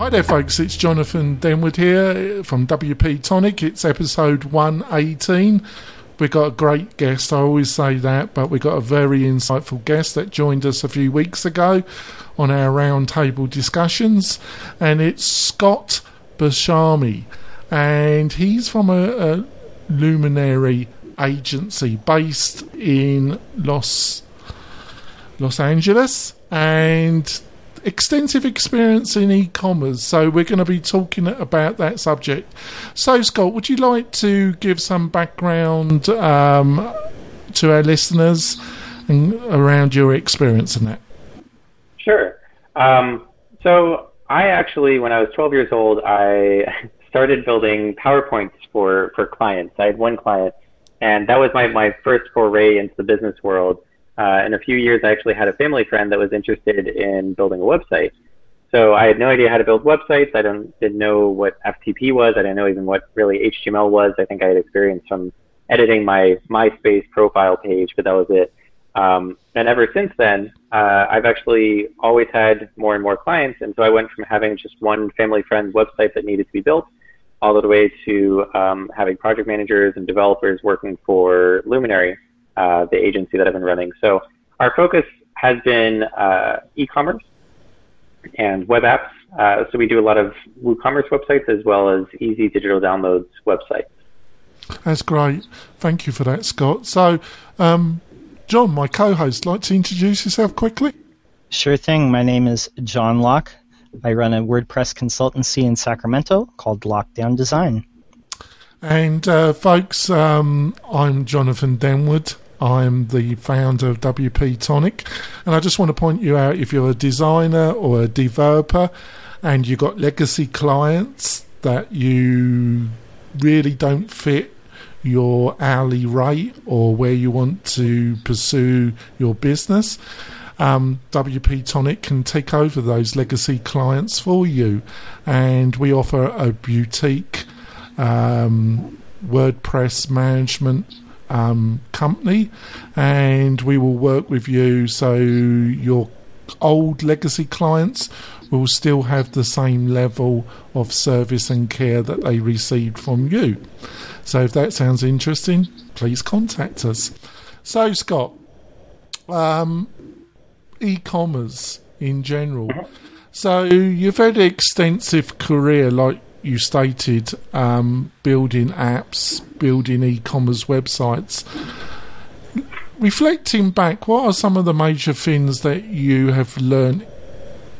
Hi there, folks. It's Jonathan Denwood here from WP Tonic. It's episode 118. We've got a great guest, I always say that, but we got a very insightful guest that joined us a few weeks ago on our roundtable discussions, and it's Scott Buscemi. And he's from a, a luminary agency based in Los Los Angeles and extensive experience in e-commerce so we're going to be talking about that subject. So scott would you like to give some background um, to our listeners and around your experience in that? Sure. Um, so i actually when i was 12 years old i started building powerpoints for for clients. I had one client and that was my, my first foray into the business world uh, in a few years, I actually had a family friend that was interested in building a website. So I had no idea how to build websites. I don't, didn't know what FTP was. I didn't know even what really HTML was. I think I had experience from editing my MySpace profile page, but that was it. Um, and ever since then, uh, I've actually always had more and more clients. And so I went from having just one family friend website that needed to be built all the way to um, having project managers and developers working for Luminary uh, the agency that I've been running. So our focus has been uh, e-commerce and web apps. Uh, so we do a lot of WooCommerce websites as well as easy digital downloads websites. That's great. Thank you for that, Scott. So, um, John, my co-host, like to introduce yourself quickly? Sure thing. My name is John Locke. I run a WordPress consultancy in Sacramento called Lockdown Design. And uh, folks, um, I'm Jonathan Denwood. I'm the founder of WP Tonic, and I just want to point you out if you're a designer or a developer and you've got legacy clients that you really don't fit your hourly rate or where you want to pursue your business. Um, WP Tonic can take over those legacy clients for you, and we offer a boutique um, WordPress management um, company, and we will work with you so your old legacy clients will still have the same level of service and care that they received from you. So, if that sounds interesting, please contact us. So, Scott, um, e commerce in general. So, you've had an extensive career, like you stated um, building apps, building e-commerce websites. Reflecting back, what are some of the major things that you have learned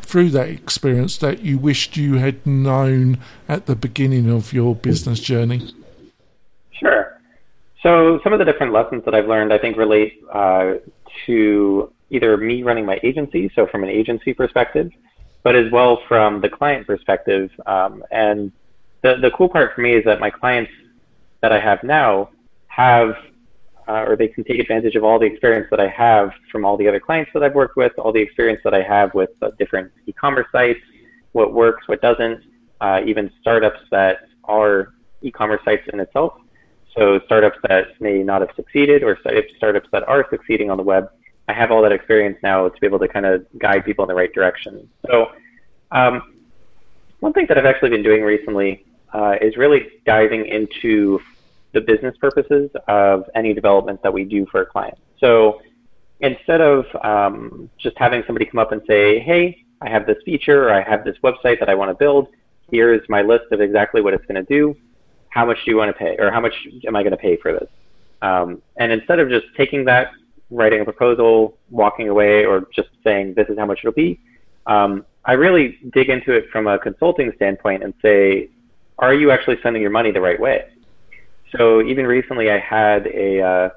through that experience that you wished you had known at the beginning of your business journey? Sure. So some of the different lessons that I've learned, I think, relate uh, to either me running my agency, so from an agency perspective, but as well from the client perspective. Um, and the, the cool part for me is that my clients that I have now have, uh, or they can take advantage of all the experience that I have from all the other clients that I've worked with, all the experience that I have with uh, different e-commerce sites, what works, what doesn't, uh, even startups that are e-commerce sites in itself. So startups that may not have succeeded, or startups that are succeeding on the web. I have all that experience now to be able to kind of guide people in the right direction. So um, one thing that I've actually been doing recently uh, is really diving into the business purposes of any development that we do for a client. So instead of um, just having somebody come up and say, hey, I have this feature or I have this website that I want to build, here's my list of exactly what it's going to do. How much do you want to pay, or how much am I going to pay for this? Um, and instead of just taking that, writing a proposal, walking away, or just saying this is how much it'll be, um, I really dig into it from a consulting standpoint and say, are you actually spending your money the right way? So even recently, I had a uh,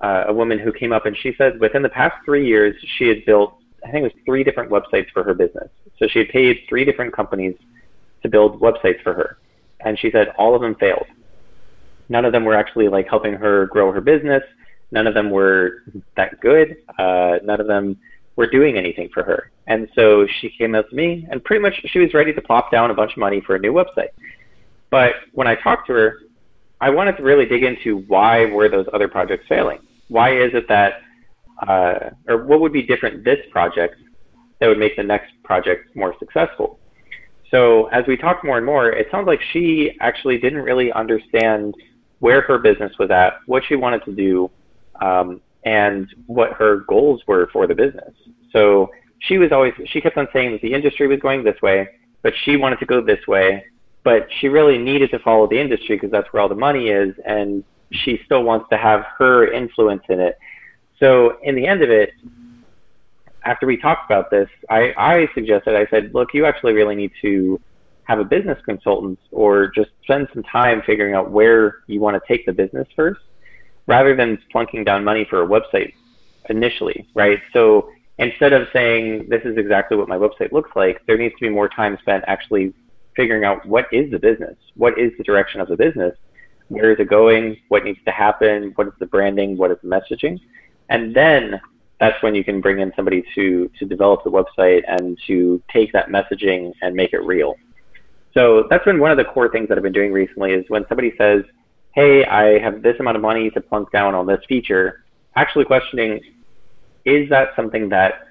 uh, a woman who came up and she said within the past three years, she had built I think it was three different websites for her business. So she had paid three different companies to build websites for her, and she said all of them failed. None of them were actually like helping her grow her business. None of them were that good. Uh, none of them were doing anything for her. And so she came up to me, and pretty much she was ready to plop down a bunch of money for a new website. But when I talked to her, I wanted to really dig into why were those other projects failing? Why is it that, uh, or what would be different this project that would make the next project more successful? So as we talked more and more, it sounds like she actually didn't really understand where her business was at, what she wanted to do, um, and what her goals were for the business. So she was always she kept on saying that the industry was going this way, but she wanted to go this way, but she really needed to follow the industry because that's where all the money is, and she still wants to have her influence in it. So in the end of it, after we talked about this, I, I suggested, I said, look, you actually really need to have a business consultant or just spend some time figuring out where you want to take the business first rather than plunking down money for a website initially, right? So instead of saying this is exactly what my website looks like, there needs to be more time spent actually figuring out what is the business, what is the direction of the business, where is it going, what needs to happen, what is the branding, what is the messaging, and then that's when you can bring in somebody to to develop the website and to take that messaging and make it real. So that's been one of the core things that I've been doing recently is when somebody says, "Hey, I have this amount of money to plunk down on this feature," actually questioning, is that something that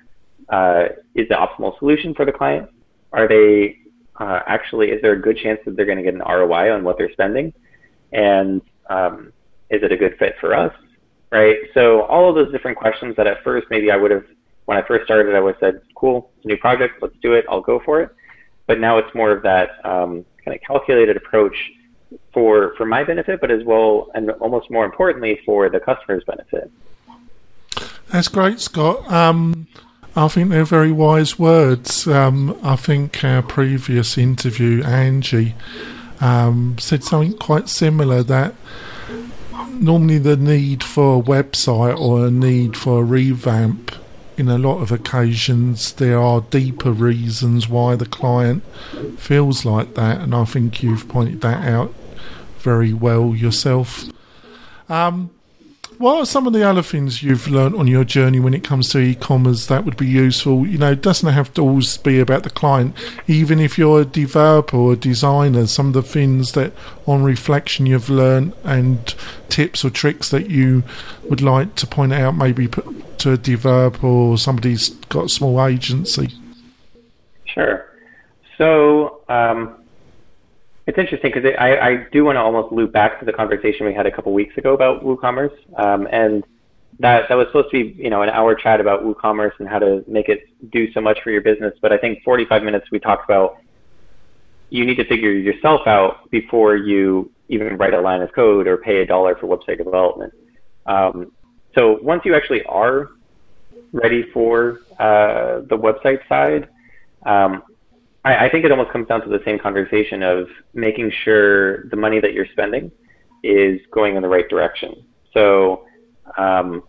uh, is the optimal solution for the client? Are they uh, actually? Is there a good chance that they're going to get an ROI on what they're spending? And um, is it a good fit for us? right? So all of those different questions that at first maybe I would have, when I first started, I would have said, cool, it's a new project, let's do it, I'll go for it. But now it's more of that um, kind of calculated approach for for my benefit, but as well, and almost more importantly, for the customer's benefit. That's great, Scott. Um, I think they're very wise words. Um, I think our previous interview, Angie, um, said something quite similar that normally the need for a website or a need for a revamp in a lot of occasions there are deeper reasons why the client feels like that and I think you've pointed that out very well yourself. Um, what are some of the other things you've learned on your journey when it comes to e-commerce that would be useful? You know, it doesn't have to always be about the client. Even if you're a developer or a designer, some of the things that on reflection you've learned and tips or tricks that you would like to point out maybe to a developer or somebody's got a small agency. Sure. So, um, it's interesting because I, I do want to almost loop back to the conversation we had a couple weeks ago about WooCommerce, um, and that that was supposed to be you know an hour chat about WooCommerce and how to make it do so much for your business. But I think 45 minutes we talked about you need to figure yourself out before you even write a line of code or pay a dollar for website development. Um, so once you actually are ready for uh, the website side, um, I, I think it almost comes down to the same conversation of making sure the money that you're spending is going in the right direction. So um,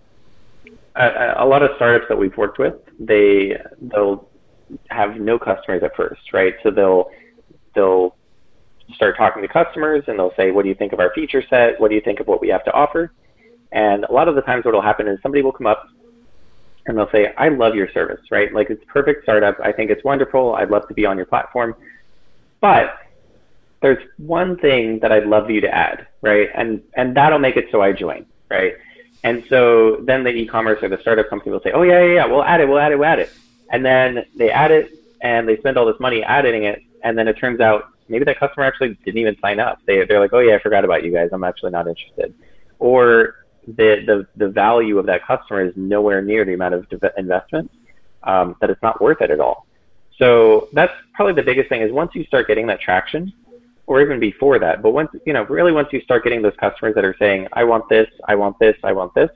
a, a, lot of startups that we've worked with, they they'll have no customers at first, right? So they'll they'll start talking to customers and they'll say, "What do you think of our feature set? What do you think of what we have to offer?" And a lot of the times, what will happen is somebody will come up and they'll say, I love your service, right? Like it's a perfect startup. I think it's wonderful. I'd love to be on your platform. But there's one thing that I'd love you to add, right? And and that'll make it so I join, right? And so then the e-commerce or the startup company will say, Oh yeah, yeah, yeah, we'll add it, we'll add it, we'll add it. And then they add it and they spend all this money adding it, and then it turns out maybe that customer actually didn't even sign up. They they're like, Oh yeah, I forgot about you guys. I'm actually not interested. Or the, the, the value of that customer is nowhere near the amount of investment um, that it's not worth it at all. So that's probably the biggest thing is once you start getting that traction, or even before that, but once you know, really once you start getting those customers that are saying, "I want this, I want this, I want this,"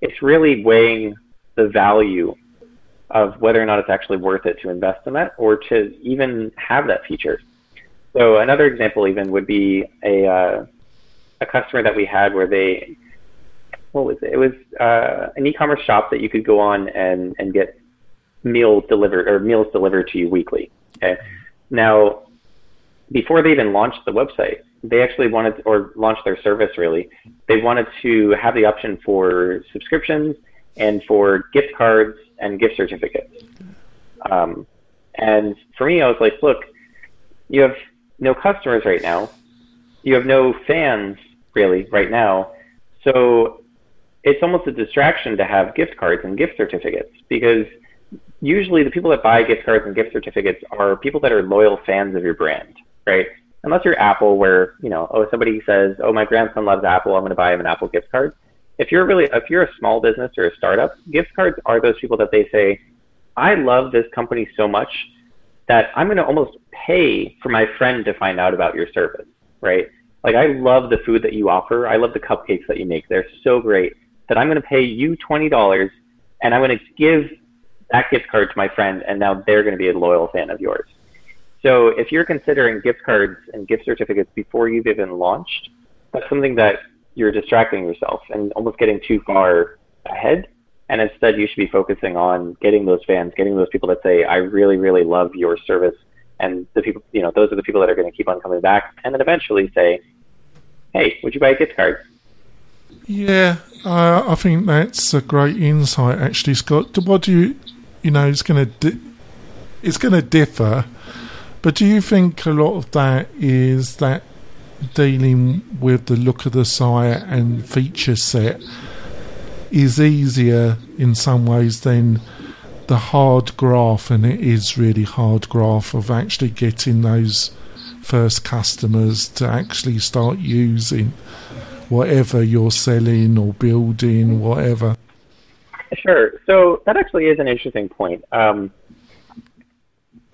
it's really weighing the value of whether or not it's actually worth it to invest in that or to even have that feature. So another example even would be a uh, a customer that we had where they what was it? It was uh, an e-commerce shop that you could go on and and get meals delivered or meals delivered to you weekly. Okay. Now, before they even launched the website, they actually wanted or launched their service really. They wanted to have the option for subscriptions and for gift cards and gift certificates. Um, and for me, I was like, look, you have no customers right now. You have no fans really right now. So it's almost a distraction to have gift cards and gift certificates because usually the people that buy gift cards and gift certificates are people that are loyal fans of your brand, right? Unless you're Apple, where you know, oh, somebody says, oh, my grandson loves Apple, I'm going to buy him an Apple gift card. If you're really, if you're a small business or a startup, gift cards are those people that they say, I love this company so much that I'm going to almost pay for my friend to find out about your service, right? Like I love the food that you offer. I love the cupcakes that you make. They're so great that I'm going to pay you twenty dollars, and I'm going to give that gift card to my friend, and now they're going to be a loyal fan of yours. So if you're considering gift cards and gift certificates before you've even launched, that's something that you're distracting yourself and almost getting too far ahead. And instead, you should be focusing on getting those fans, getting those people that say, "I really, really love your service," and the people, you know, those are the people that are going to keep on coming back, and then eventually say, "Hey, would you buy a gift card?" Yeah, I think that's a great insight, actually, Scott. What do you you know, it's going to it's going to differ. But do you think a lot of that is that dealing with the look of the site and feature set is easier in some ways than the hard graph, and it is really hard graph of actually getting those first customers to actually start using whatever you're selling or building, whatever. Sure. So that actually is an interesting point. Um,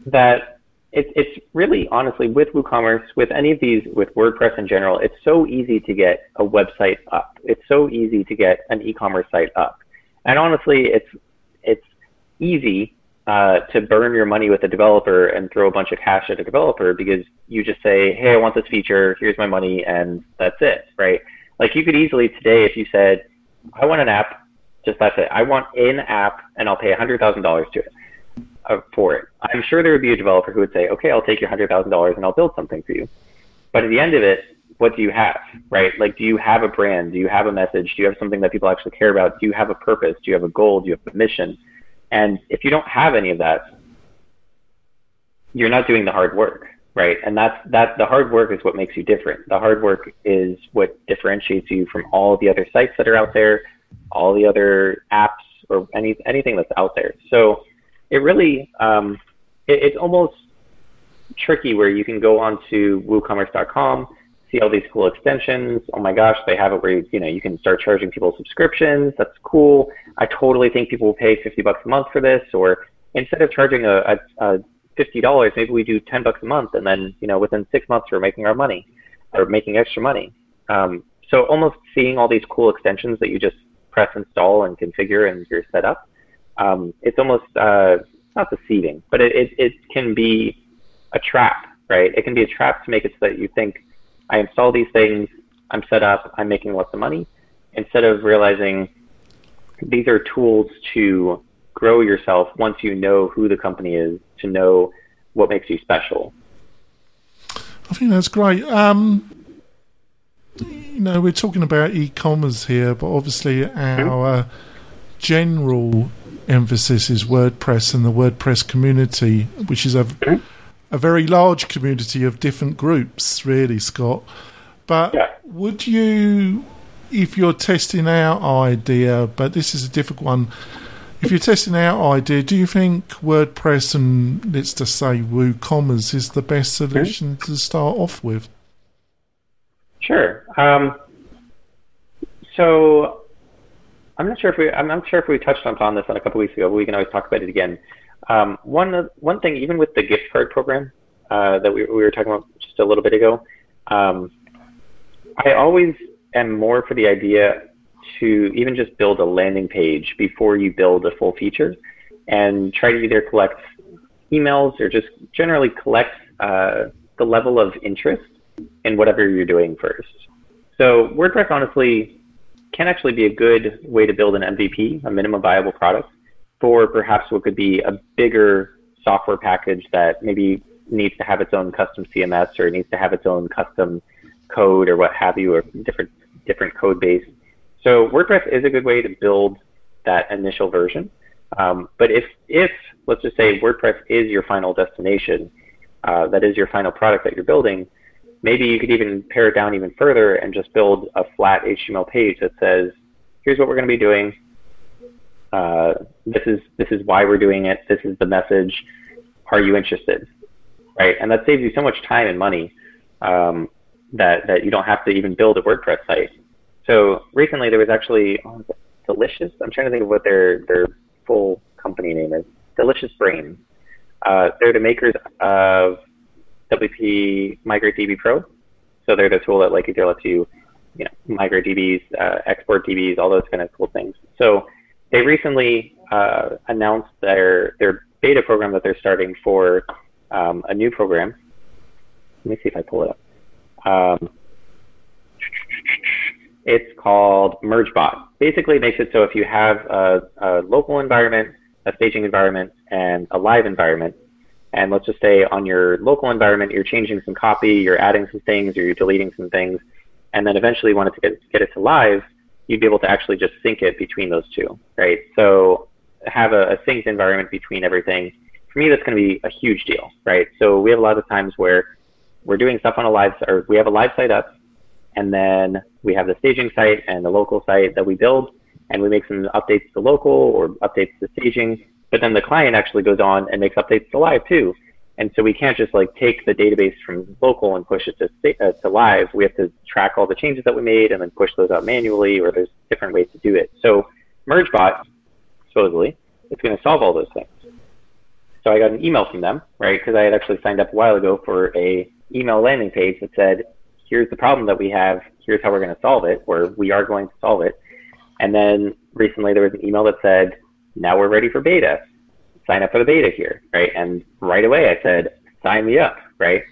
that it, it's really honestly with WooCommerce, with any of these, with WordPress in general, it's so easy to get a website up. It's so easy to get an e-commerce site up, and honestly, it's it's easy uh, to burn your money with a developer and throw a bunch of cash at a developer because you just say, "Hey, I want this feature. Here's my money," and that's it, right? Like you could easily today, if you said, "I want an app just that's it. I want an app, and I'll pay $100,000 to it uh, for it. I'm sure there would be a developer who would say, okay, I'll take your $100,000 and I'll build something for you. But at the end of it, what do you have, right? Like, do you have a brand? Do you have a message? Do you have something that people actually care about? Do you have a purpose? Do you have a goal? Do you have a mission? And if you don't have any of that, you're not doing the hard work, right? And that's that. The hard work is what makes you different. The hard work is what differentiates you from all the other sites that are out there all the other apps or any anything that's out there. So it really um, it, it's almost tricky where you can go onto WooCommerce.com, see all these cool extensions. Oh my gosh, they have it where you, know you can start charging people subscriptions. That's cool. I totally think people will pay 50 bucks a month for this. Or instead of charging a, a, a fifty dollars, maybe we do 10 bucks a month, and then you know within six months we're making our money or making extra money. Um, so almost seeing all these cool extensions that you just press install and configure and you're set up. Um, it's almost uh, not deceiving, but it, it, it can be a trap, right? It can be a trap to make it so that you think, I install these things, I'm set up, I'm making lots of money, instead of realizing these are tools to grow yourself once you know who the company is, to know what makes you special. I think that's great. Um, you know, we're talking about e-commerce here, but obviously our general emphasis is WordPress and the WordPress community, which is a a very large community of different groups, really, Scott. But yeah. would you, if you're testing out idea, but this is a difficult one, if you're testing out idea, do you think WordPress and let's just say WooCommerce is the best solution to start off with? Sure. Um, so I'm not sure if we I'm not sure if we touched on this on a couple weeks ago, but we can always talk about it again. Um, one one thing, even with the gift card program uh, that we, we were talking about just a little bit ago, um, I always am more for the idea to even just build a landing page before you build a full feature, and try to either collect emails or just generally collect uh, the level of interest in whatever you're doing first. So WordPress honestly can actually be a good way to build an MVP, a minimum viable product, for perhaps what could be a bigger software package that maybe needs to have its own custom CMS or it needs to have its own custom code or what have you, or different different code base. So WordPress is a good way to build that initial version. Um, but if if let's just say WordPress is your final destination, uh, that is your final product that you're building, maybe you could even pare it down even further and just build a flat HTML page that says, here's what we're going to be doing. Uh, this is this is why we're doing it. This is the message. Are you interested? Right, and that saves you so much time and money um, that that you don't have to even build a WordPress site. So recently there was actually oh, Delicious. I'm trying to think of what their their full company name is. Delicious Brain. Uh, they're the makers of WP Migrate DB Pro. So they're the tool that like either lets you, you know, migrate DBs, uh, export DBs, all those kind of cool things. So they recently uh, announced their their beta program that they're starting for um, a new program. Let me see if I pull it up. Um, it's called MergeBot. Basically, it makes it so if you have a, a local environment, a staging environment, and a live environment, and let's just say on your local environment, you're changing some copy, you're adding some things, or you're deleting some things, and then eventually wanted to get, get it to live, you'd be able to actually just sync it between those two, right? So have a, a synced environment between everything. For me, that's going to be a huge deal, right? So we have a lot of times where we're doing stuff on a live, or we have a live site up, and then we have the staging site and the local site that we build, and we make some updates to local or updates to staging. But then the client actually goes on and makes updates to live too. And so we can't just like take the database from local and push it to, uh, to live. We have to track all the changes that we made and then push those out manually, or there's different ways to do it. So MergeBot, supposedly, is going to solve all those things. So I got an email from them, right? Because I had actually signed up a while ago for a email landing page that said, here's the problem that we have, here's how we're going to solve it, or we are going to solve it. And then recently there was an email that said, now we're ready for beta. Sign up for the beta here, right? And right away I said, sign me up, right?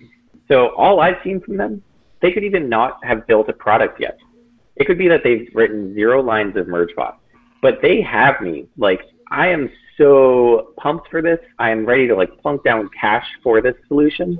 So all I've seen from them, they could even not have built a product yet. It could be that they've written zero lines of MergeBot, but they have me. Like I am so pumped for this. I am ready to like plunk down cash for this solution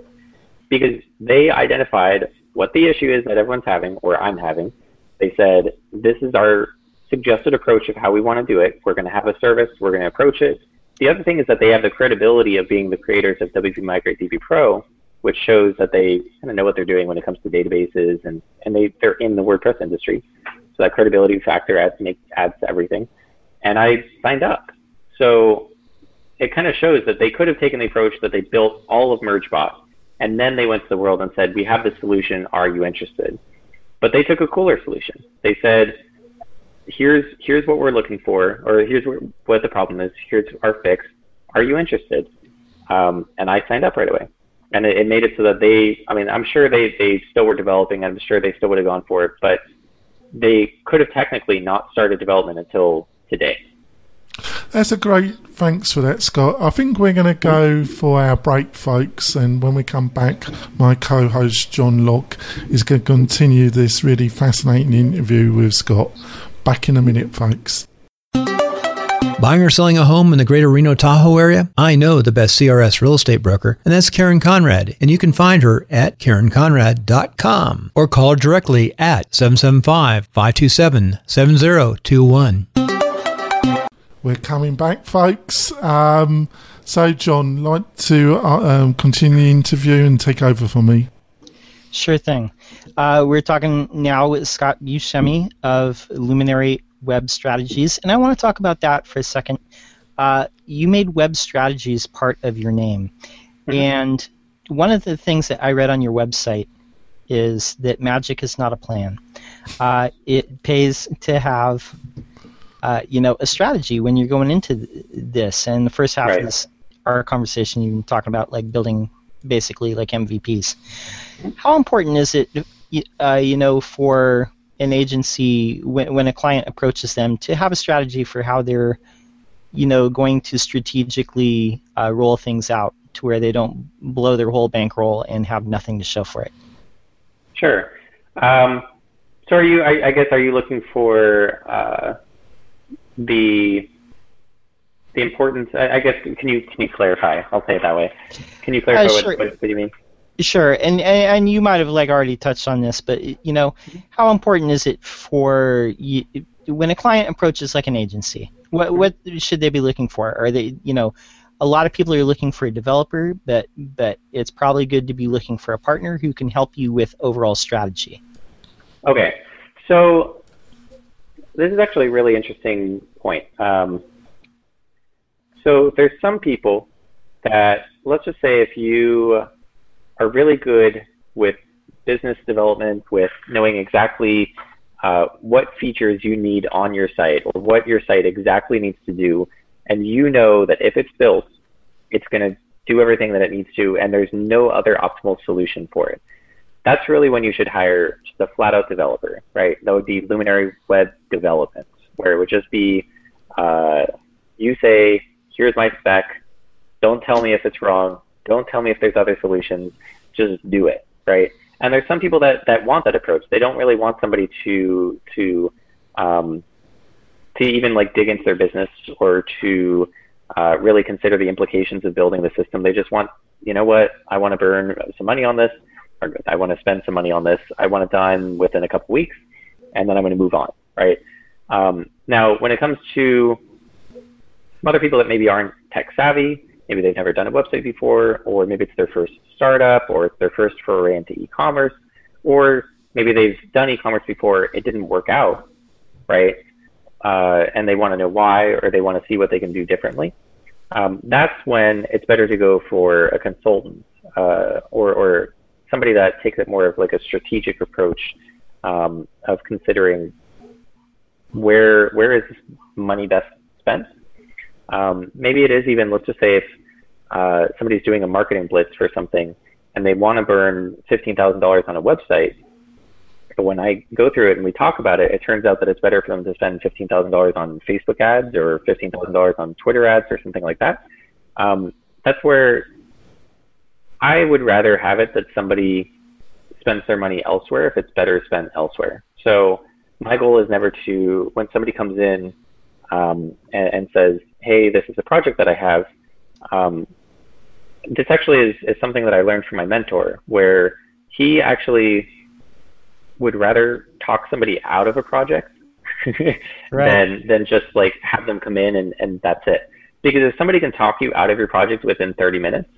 because they identified what the issue is that everyone's having or I'm having. They said, this is our suggested approach of how we want to do it. We're going to have a service. We're going to approach it. The other thing is that they have the credibility of being the creators of WP Migrate DB Pro, which shows that they kind of know what they're doing when it comes to databases and, and they, they're in the WordPress industry. So that credibility factor adds, make, adds to everything. And I signed up. So it kind of shows that they could have taken the approach that they built all of MergeBot and then they went to the world and said, we have this solution. Are you interested? But they took a cooler solution. They said, here's, here's what we're looking for, or here's what the problem is. Here's our fix. Are you interested? Um, and I signed up right away. And it, it made it so that they, I mean, I'm sure they, they still were developing. I'm sure they still would have gone for it, but they could have technically not started development until today. That's a great thanks for that, Scott. I think we're going to go for our break, folks, and when we come back, my co-host John Locke is going to continue this really fascinating interview with Scott. Back in a minute, folks. Buying or selling a home in the greater Reno Tahoe area? I know the best CRS real estate broker, and that's Karen Conrad. And you can find her at KarenConrad.com or call her directly at 775 527 7021. We're coming back, folks. Um, so, John, like to uh, um, continue the interview and take over for me. Sure thing. Uh, we're talking now with Scott Buscemi of Luminary Web Strategies, and I want to talk about that for a second. Uh, you made web strategies part of your name, mm-hmm. and one of the things that I read on your website is that magic is not a plan. Uh, it pays to have uh, you know, a strategy when you're going into this. And the first half right. of this, our conversation, you've been talking about like building basically like MVPs. How important is it, uh, you know, for an agency when, when a client approaches them to have a strategy for how they're, you know, going to strategically uh, roll things out to where they don't blow their whole bankroll and have nothing to show for it? Sure. Um, so are you? I, I, guess are you looking for uh, the the importance. I, I, guess can you can you clarify? I'll say it that way. Can you clarify uh, sure. what, what, what do you mean? Sure, and, and and you might have like already touched on this, but you know, how important is it for you when a client approaches like an agency? What what should they be looking for? Are they you know, a lot of people are looking for a developer, but but it's probably good to be looking for a partner who can help you with overall strategy. Okay, so this is actually really interesting point. Um, So there's some people that, let's just say, if you are really good with business development, with knowing exactly uh, what features you need on your site or what your site exactly needs to do, and you know that if it's built, it's going to do everything that it needs to, and there's no other optimal solution for it. That's really when you should hire just a flat out developer, right? That would be Luminary Web Development, where it would just be uh, you say, here's my spec, don't tell me if it's wrong, don't tell me if there's other solutions, just do it, right? And there's some people that, that want that approach. They don't really want somebody to to um, to even like dig into their business or to uh, really consider the implications of building the system. They just want, you know what, I want to burn some money on this, or I want to spend some money on this. I want it done within a couple weeks, and then I'm going to move on, right? Um, now, when it comes to other people that maybe aren't tech savvy, maybe they've never done a website before, or maybe it's their first startup, or it's their first foray into e-commerce, or maybe they've done e-commerce before, it didn't work out, right? uh, and they want to know why or they want to see what they can do differently, um, that's when it's better to go for a consultant uh, or, or somebody that takes it more of like a strategic approach um, of considering where where is money best spent. Um, maybe it is even let's just say if uh, somebody's doing a marketing blitz for something and they want to burn fifteen thousand dollars on a website, but when I go through it and we talk about it, it turns out that it's better for them to spend fifteen thousand dollars on Facebook ads or fifteen thousand dollars on Twitter ads or something like that. Um, that's where I would rather have it that somebody spends their money elsewhere if it's better spent elsewhere. So my goal is never to when somebody comes in um, and, and, says, "Hey, this is a project that I have." Um, this actually is, is something that I learned from my mentor, where he actually would rather talk somebody out of a project right. than than just like have them come in and, and that's it. Because if somebody can talk you out of your project within 30 minutes,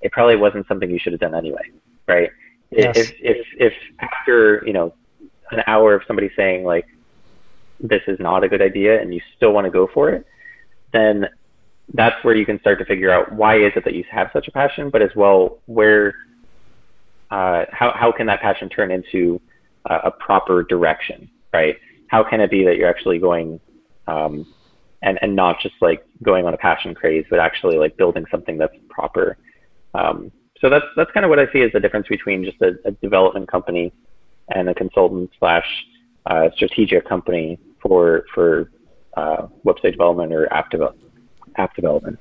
it probably wasn't something you should have done anyway, right? Yes. If if if after you know an hour of somebody saying like this is not a good idea and you still want to go for it, then that's where you can start to figure out why is it that you have such a passion, but as well where uh, how how can that passion turn into a proper direction, right? How can it be that you're actually going um, and and not just like going on a passion craze, but actually like building something that's proper? Um, so that's that's kind of what I see as the difference between just a, a development company and a consultant slash uh, strategic company for for uh, website development or app, develop, app development.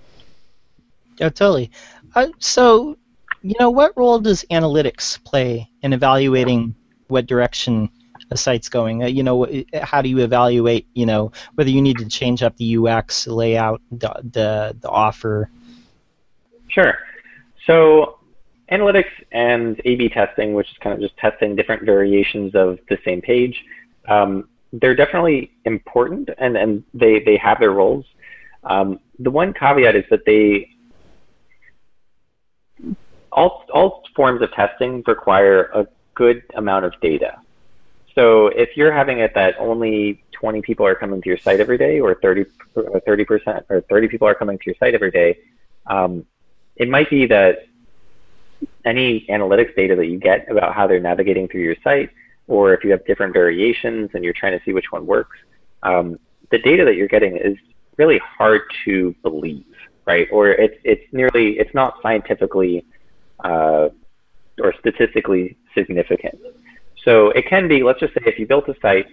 Yeah, totally. Uh, so, you know, what role does analytics play in evaluating what direction a site's going. Uh, you know, how do you evaluate? You know, whether you need to change up the UX layout, the the, the offer. Sure. So analytics and A/B testing, which is kind of just testing different variations of the same page, um, they're definitely important, and and they they have their roles. Um, the one caveat is that they all all forms of testing require a good amount of data. So if you're having it that only 20 people are coming to your site every day, or 30 or 30 percent, or 30 people are coming to your site every day, um, it might be that any analytics data that you get about how they're navigating through your site, or if you have different variations and you're trying to see which one works, um, the data that you're getting is really hard to believe, right? Or it's it's nearly it's not scientifically uh, or statistically significant. So it can be, let's just say if you built a site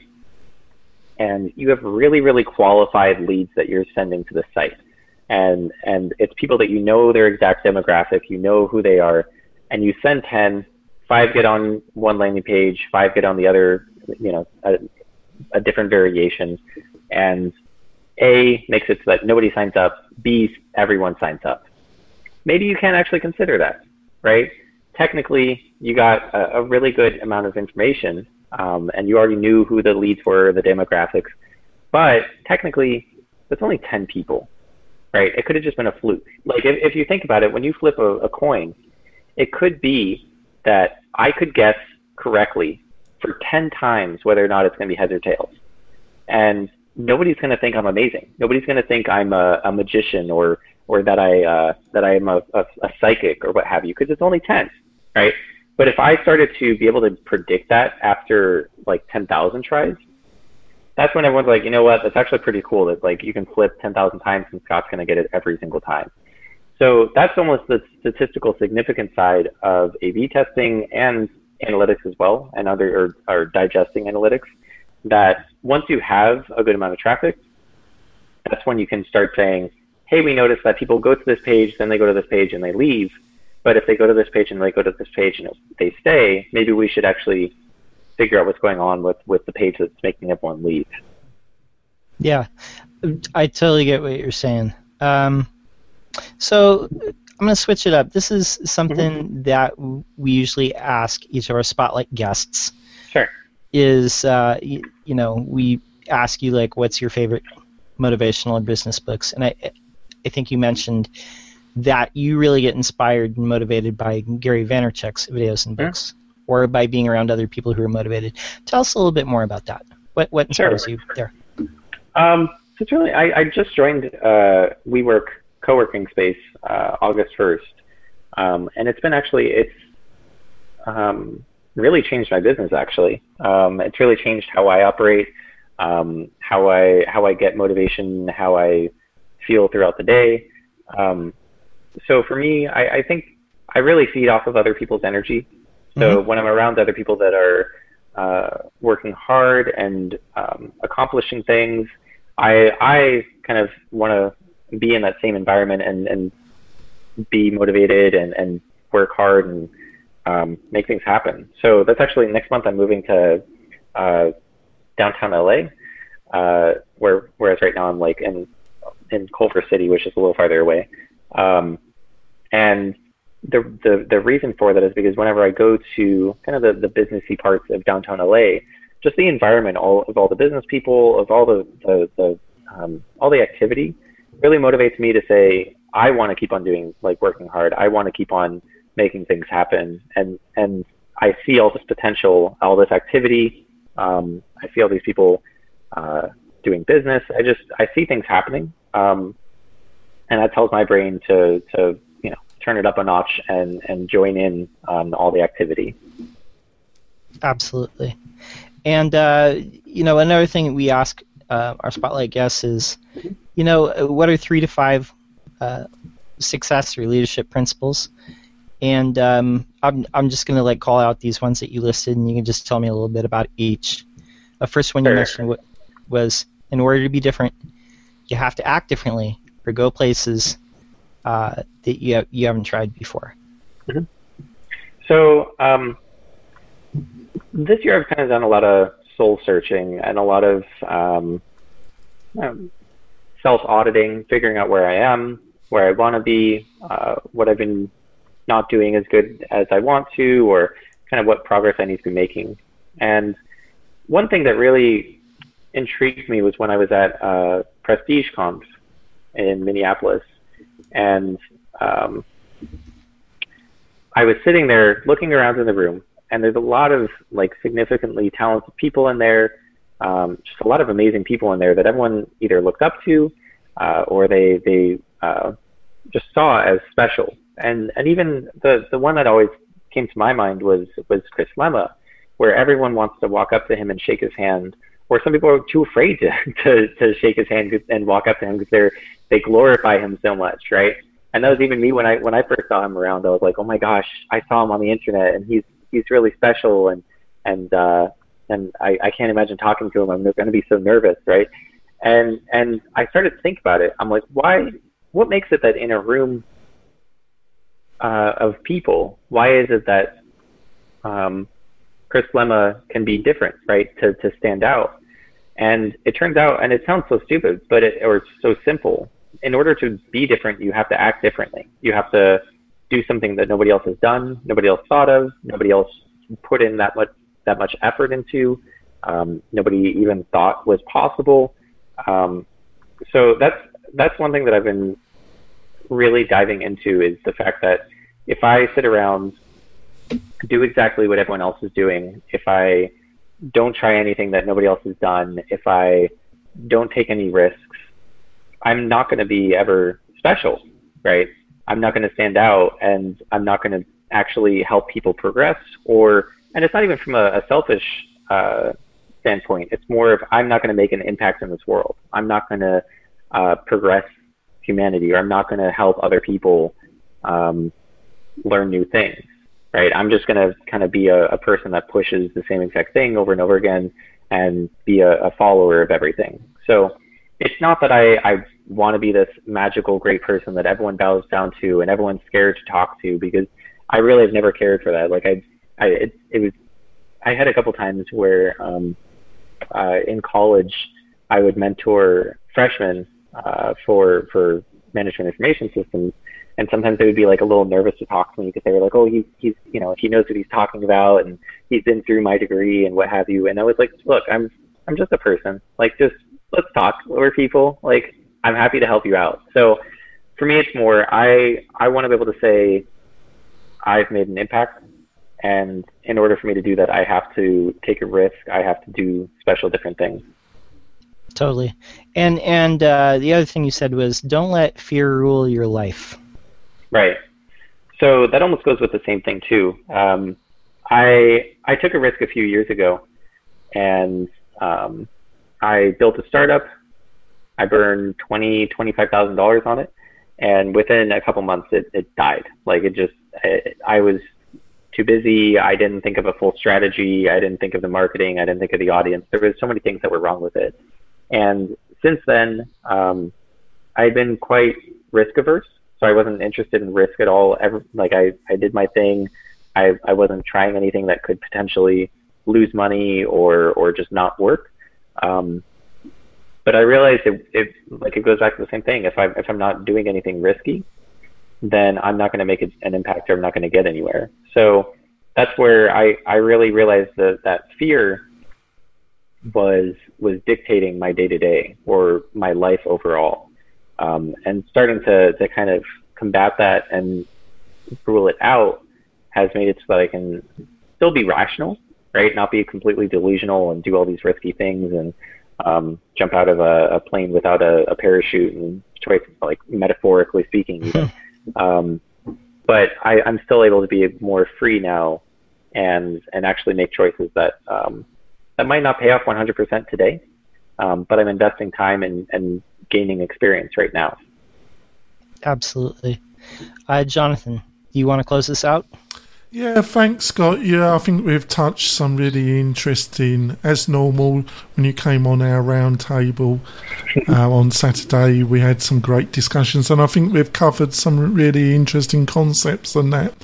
and you have really, really qualified leads that you're sending to the site, and, and it's people that you know their exact demographic, you know who they are, and you send 10, five get on one landing page, five get on the other, you know, a, a different variation, and A makes it so that nobody signs up, B, everyone signs up. Maybe you can't actually consider that, right? technically you got a, a really good amount of information um, and you already knew who the leads were, the demographics. But technically, it's only 10 people, right? It could have just been a fluke. Like, if, if you think about it, when you flip a, a coin, it could be that I could guess correctly for 10 times whether or not it's going to be heads or tails. And nobody's going to think I'm amazing. Nobody's going to think I'm a, a magician or or that I uh, that I am a, a, a psychic or what have you, because it's only ten, right? But if I started to be able to predict that after like ten thousand tries, that's when everyone's like, you know what, that's actually pretty cool. That like you can flip ten thousand times and Scott's going to get it every single time. So that's almost the statistical significance side of A/B testing and analytics as well, and other or, or digesting analytics. That once you have a good amount of traffic, that's when you can start saying, hey, we noticed that people go to this page, then they go to this page and they leave. But if they go to this page and they go to this page and they stay, maybe we should actually figure out what's going on with, with the page that's making everyone leave. Yeah, I totally get what you're saying. Um, so I'm going to switch it up. This is something mm-hmm. that we usually ask each of our spotlight guests. Sure. Is uh, you, you know we ask you like, what's your favorite motivational and business books? And I I think you mentioned that you really get inspired and motivated by Gary Vaynerchuk's videos and books, yeah. or by being around other people who are motivated. Tell us a little bit more about that. What what inspires sure. you there? Um, so it's really I, I just joined uh, WeWork co-working space uh, August first, um, and it's been actually it's um, really changed my business. Actually, um, it's really changed how I operate, um, how I how I get motivation, how I feel throughout the day. Um, so for me, I, I think I really feed off of other people's energy. So mm-hmm. when I'm around other people that are uh, working hard and um, accomplishing things, I I kind of want to be in that same environment and and be motivated and and work hard and um, make things happen. So that's actually next month. I'm moving to uh, downtown LA, uh, where whereas right now I'm like in in Culver City, which is a little farther away. Um, and the, the the reason for that is because whenever I go to kind of the, the businessy parts of downtown LA, just the environment all of all the business people, of all the the, the um, all the activity, really motivates me to say I want to keep on doing like working hard. I want to keep on making things happen, and and I see all this potential, all this activity. Um, I see all these people uh, doing business. I just I see things happening, um, and that tells my brain to to you know turn it up a notch and and join in on all the activity. Absolutely, and uh, you know another thing we ask uh, our spotlight guests is, you know, what are three to five uh, success or leadership principles? And um, I'm I'm just gonna like call out these ones that you listed, and you can just tell me a little bit about each. The first one you mentioned was in order to be different, you have to act differently or go places uh, that you, you haven't tried before. Mm-hmm. So um, this year I've kind of done a lot of soul searching and a lot of um, um, self-auditing, figuring out where I am, where I want to be, uh, what I've been not doing as good as I want to, or kind of what progress I need to be making. And one thing that really intrigued me was when I was at uh, Prestige Conf in Minneapolis, and um, I was sitting there looking around in the room, and there's a lot of like significantly talented people in there, um, just a lot of amazing people in there that everyone either looked up to uh, or they they uh, just saw as special. And and even the the one that always came to my mind was was Chris Lema, where everyone wants to walk up to him and shake his hand or some people are too afraid to, to, to shake his hand and walk up to him because they're they glorify him so much, right? And that was even me when I when I first saw him around. I was like, oh my gosh, I saw him on the internet, and he's he's really special, and and uh, and I, I can't imagine talking to him. I'm going to be so nervous, right? And and I started to think about it. I'm like, why? What makes it that in a room uh, of people, why is it that um, Chris Lema can be different, right? To to stand out. And it turns out, and it sounds so stupid, but it, or so simple. In order to be different, you have to act differently. You have to do something that nobody else has done, nobody else thought of, nobody else put in that much that much effort into, um, nobody even thought was possible. Um, so that's that's one thing that I've been really diving into is the fact that if I sit around, do exactly what everyone else is doing, if I don't try anything that nobody else has done, if I don't take any risks, I'm not going to be ever special, right? I'm not going to stand out and I'm not going to actually help people progress or, and it's not even from a, a selfish uh, standpoint. It's more of I'm not going to make an impact in this world. I'm not going to uh, progress humanity or I'm not going to help other people um, learn new things, right? I'm just going to kind of be a, a, person that pushes the same exact thing over and over again and be a, a follower of everything. So it's not that I, I want to be this magical great person that everyone bows down to and everyone's scared to talk to because I really have never cared for that. Like I, I it, it was, I had a couple times where um, uh, in college I would mentor freshmen uh, for for management information systems, and sometimes they would be like a little nervous to talk to me because they were like, oh, he's he's you know he knows what he's talking about and he's been through my degree and what have you. And I was like, look, I'm I'm just a person. Like just let's talk. We're people. Like I'm happy to help you out. So for me, it's more I I want to be able to say I've made an impact. And in order for me to do that, I have to take a risk. I have to do special different things. Totally. And and uh, the other thing you said was don't let fear rule your life. Right. So that almost goes with the same thing too. Um, I I took a risk a few years ago, and um, I built a startup. I burned twenty twenty five thousand dollars on it, and within a couple months, it it died. Like it just I, I was too busy. I didn't think of a full strategy. I didn't think of the marketing. I didn't think of the audience. There was so many things that were wrong with it. And since then, um, I've been quite risk averse so I wasn't interested in risk at all. Ever like I, I did my thing. I, I wasn't trying anything that could potentially lose money or or just not work. Um, but I realized it, it like it goes back to the same thing. If I if I'm not doing anything risky, then I'm not going to make an impact or I'm not going to get anywhere. So that's where I I really realized that that fear was was dictating my day to day or my life overall um, and starting to, to kind of combat that and rule it out has made it so that I can still be rational, right? Not be completely delusional and do all these risky things and um, jump out of a, a plane without a, a, parachute and try, like metaphorically speaking. Even. Um, but I, I'm still able to be more free now and and actually make choices that um, that might not pay off 100% today, um, but I'm investing time and, and gaining experience right now. Absolutely. Uh, Jonathan, do you want to close this out? Yeah, thanks, Scott. Yeah, I think we've touched some really interesting, as normal, when you came on our roundtable uh, on Saturday, we had some great discussions, and I think we've covered some really interesting concepts and that.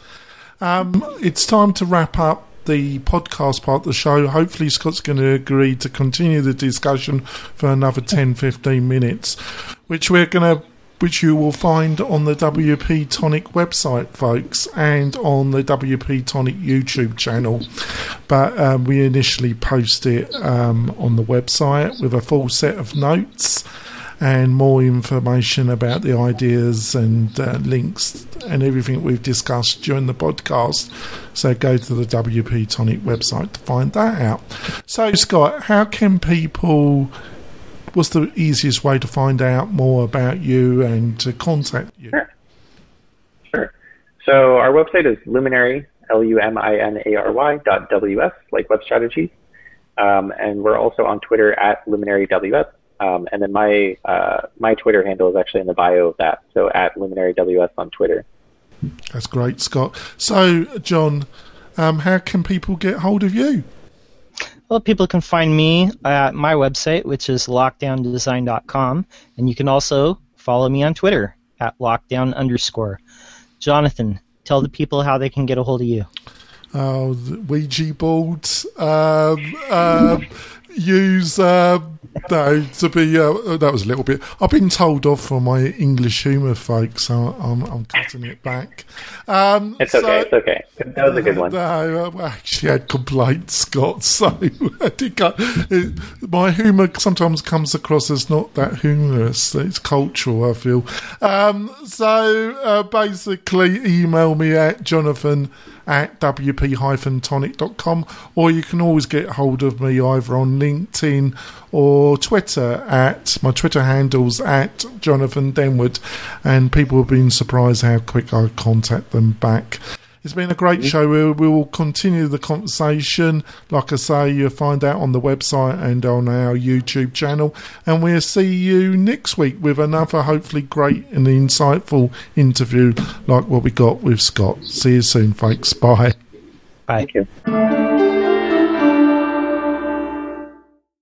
Um, it's time to wrap up the podcast part of the show. Hopefully, Scott's going to agree to continue the discussion for another 10 15 minutes, which we're going to which you will find on the WP Tonic website, folks, and on the WP Tonic YouTube channel. But um, we initially post it um, on the website with a full set of notes and more information about the ideas and uh, links and everything we've discussed during the podcast. So go to the WP Tonic website to find that out. So, Scott, how can people? What's the easiest way to find out more about you and to contact you? Sure. Sure. So our website is luminary, L-U-M-I-N-A-R-Y dot W-S, like web strategies. Um, and we're also on Twitter at luminaryws. Um, and then my uh, my Twitter handle is actually in the bio of that. So at luminaryws on Twitter. That's great, Scott. So, John, um, how can people get hold of you? Well, people can find me at my website, which is lockdowndesign.com, and you can also follow me on Twitter at lockdown underscore. Jonathan, tell the people how they can get a hold of you. Oh, Ouija boards. Um, um, use um, no to be uh, that was a little bit. I've been told off for my English humour, folks. So I'm, I'm cutting it back. Um, it's so, okay. It's okay. That was a good one. No, I actually had complaints, Scott. So my humour sometimes comes across as not that humorous. It's cultural, I feel. Um, so uh, basically, email me at jonathan at wp-tonic.com or you can always get hold of me either on LinkedIn or Twitter at my Twitter handles at Jonathan Denwood and people have been surprised how quick I contact them back. It's been a great mm-hmm. show. We, we will continue the conversation. Like I say, you'll find out on the website and on our YouTube channel. And we'll see you next week with another hopefully great and insightful interview like what we got with Scott. See you soon, folks. Bye. Bye. Thank you.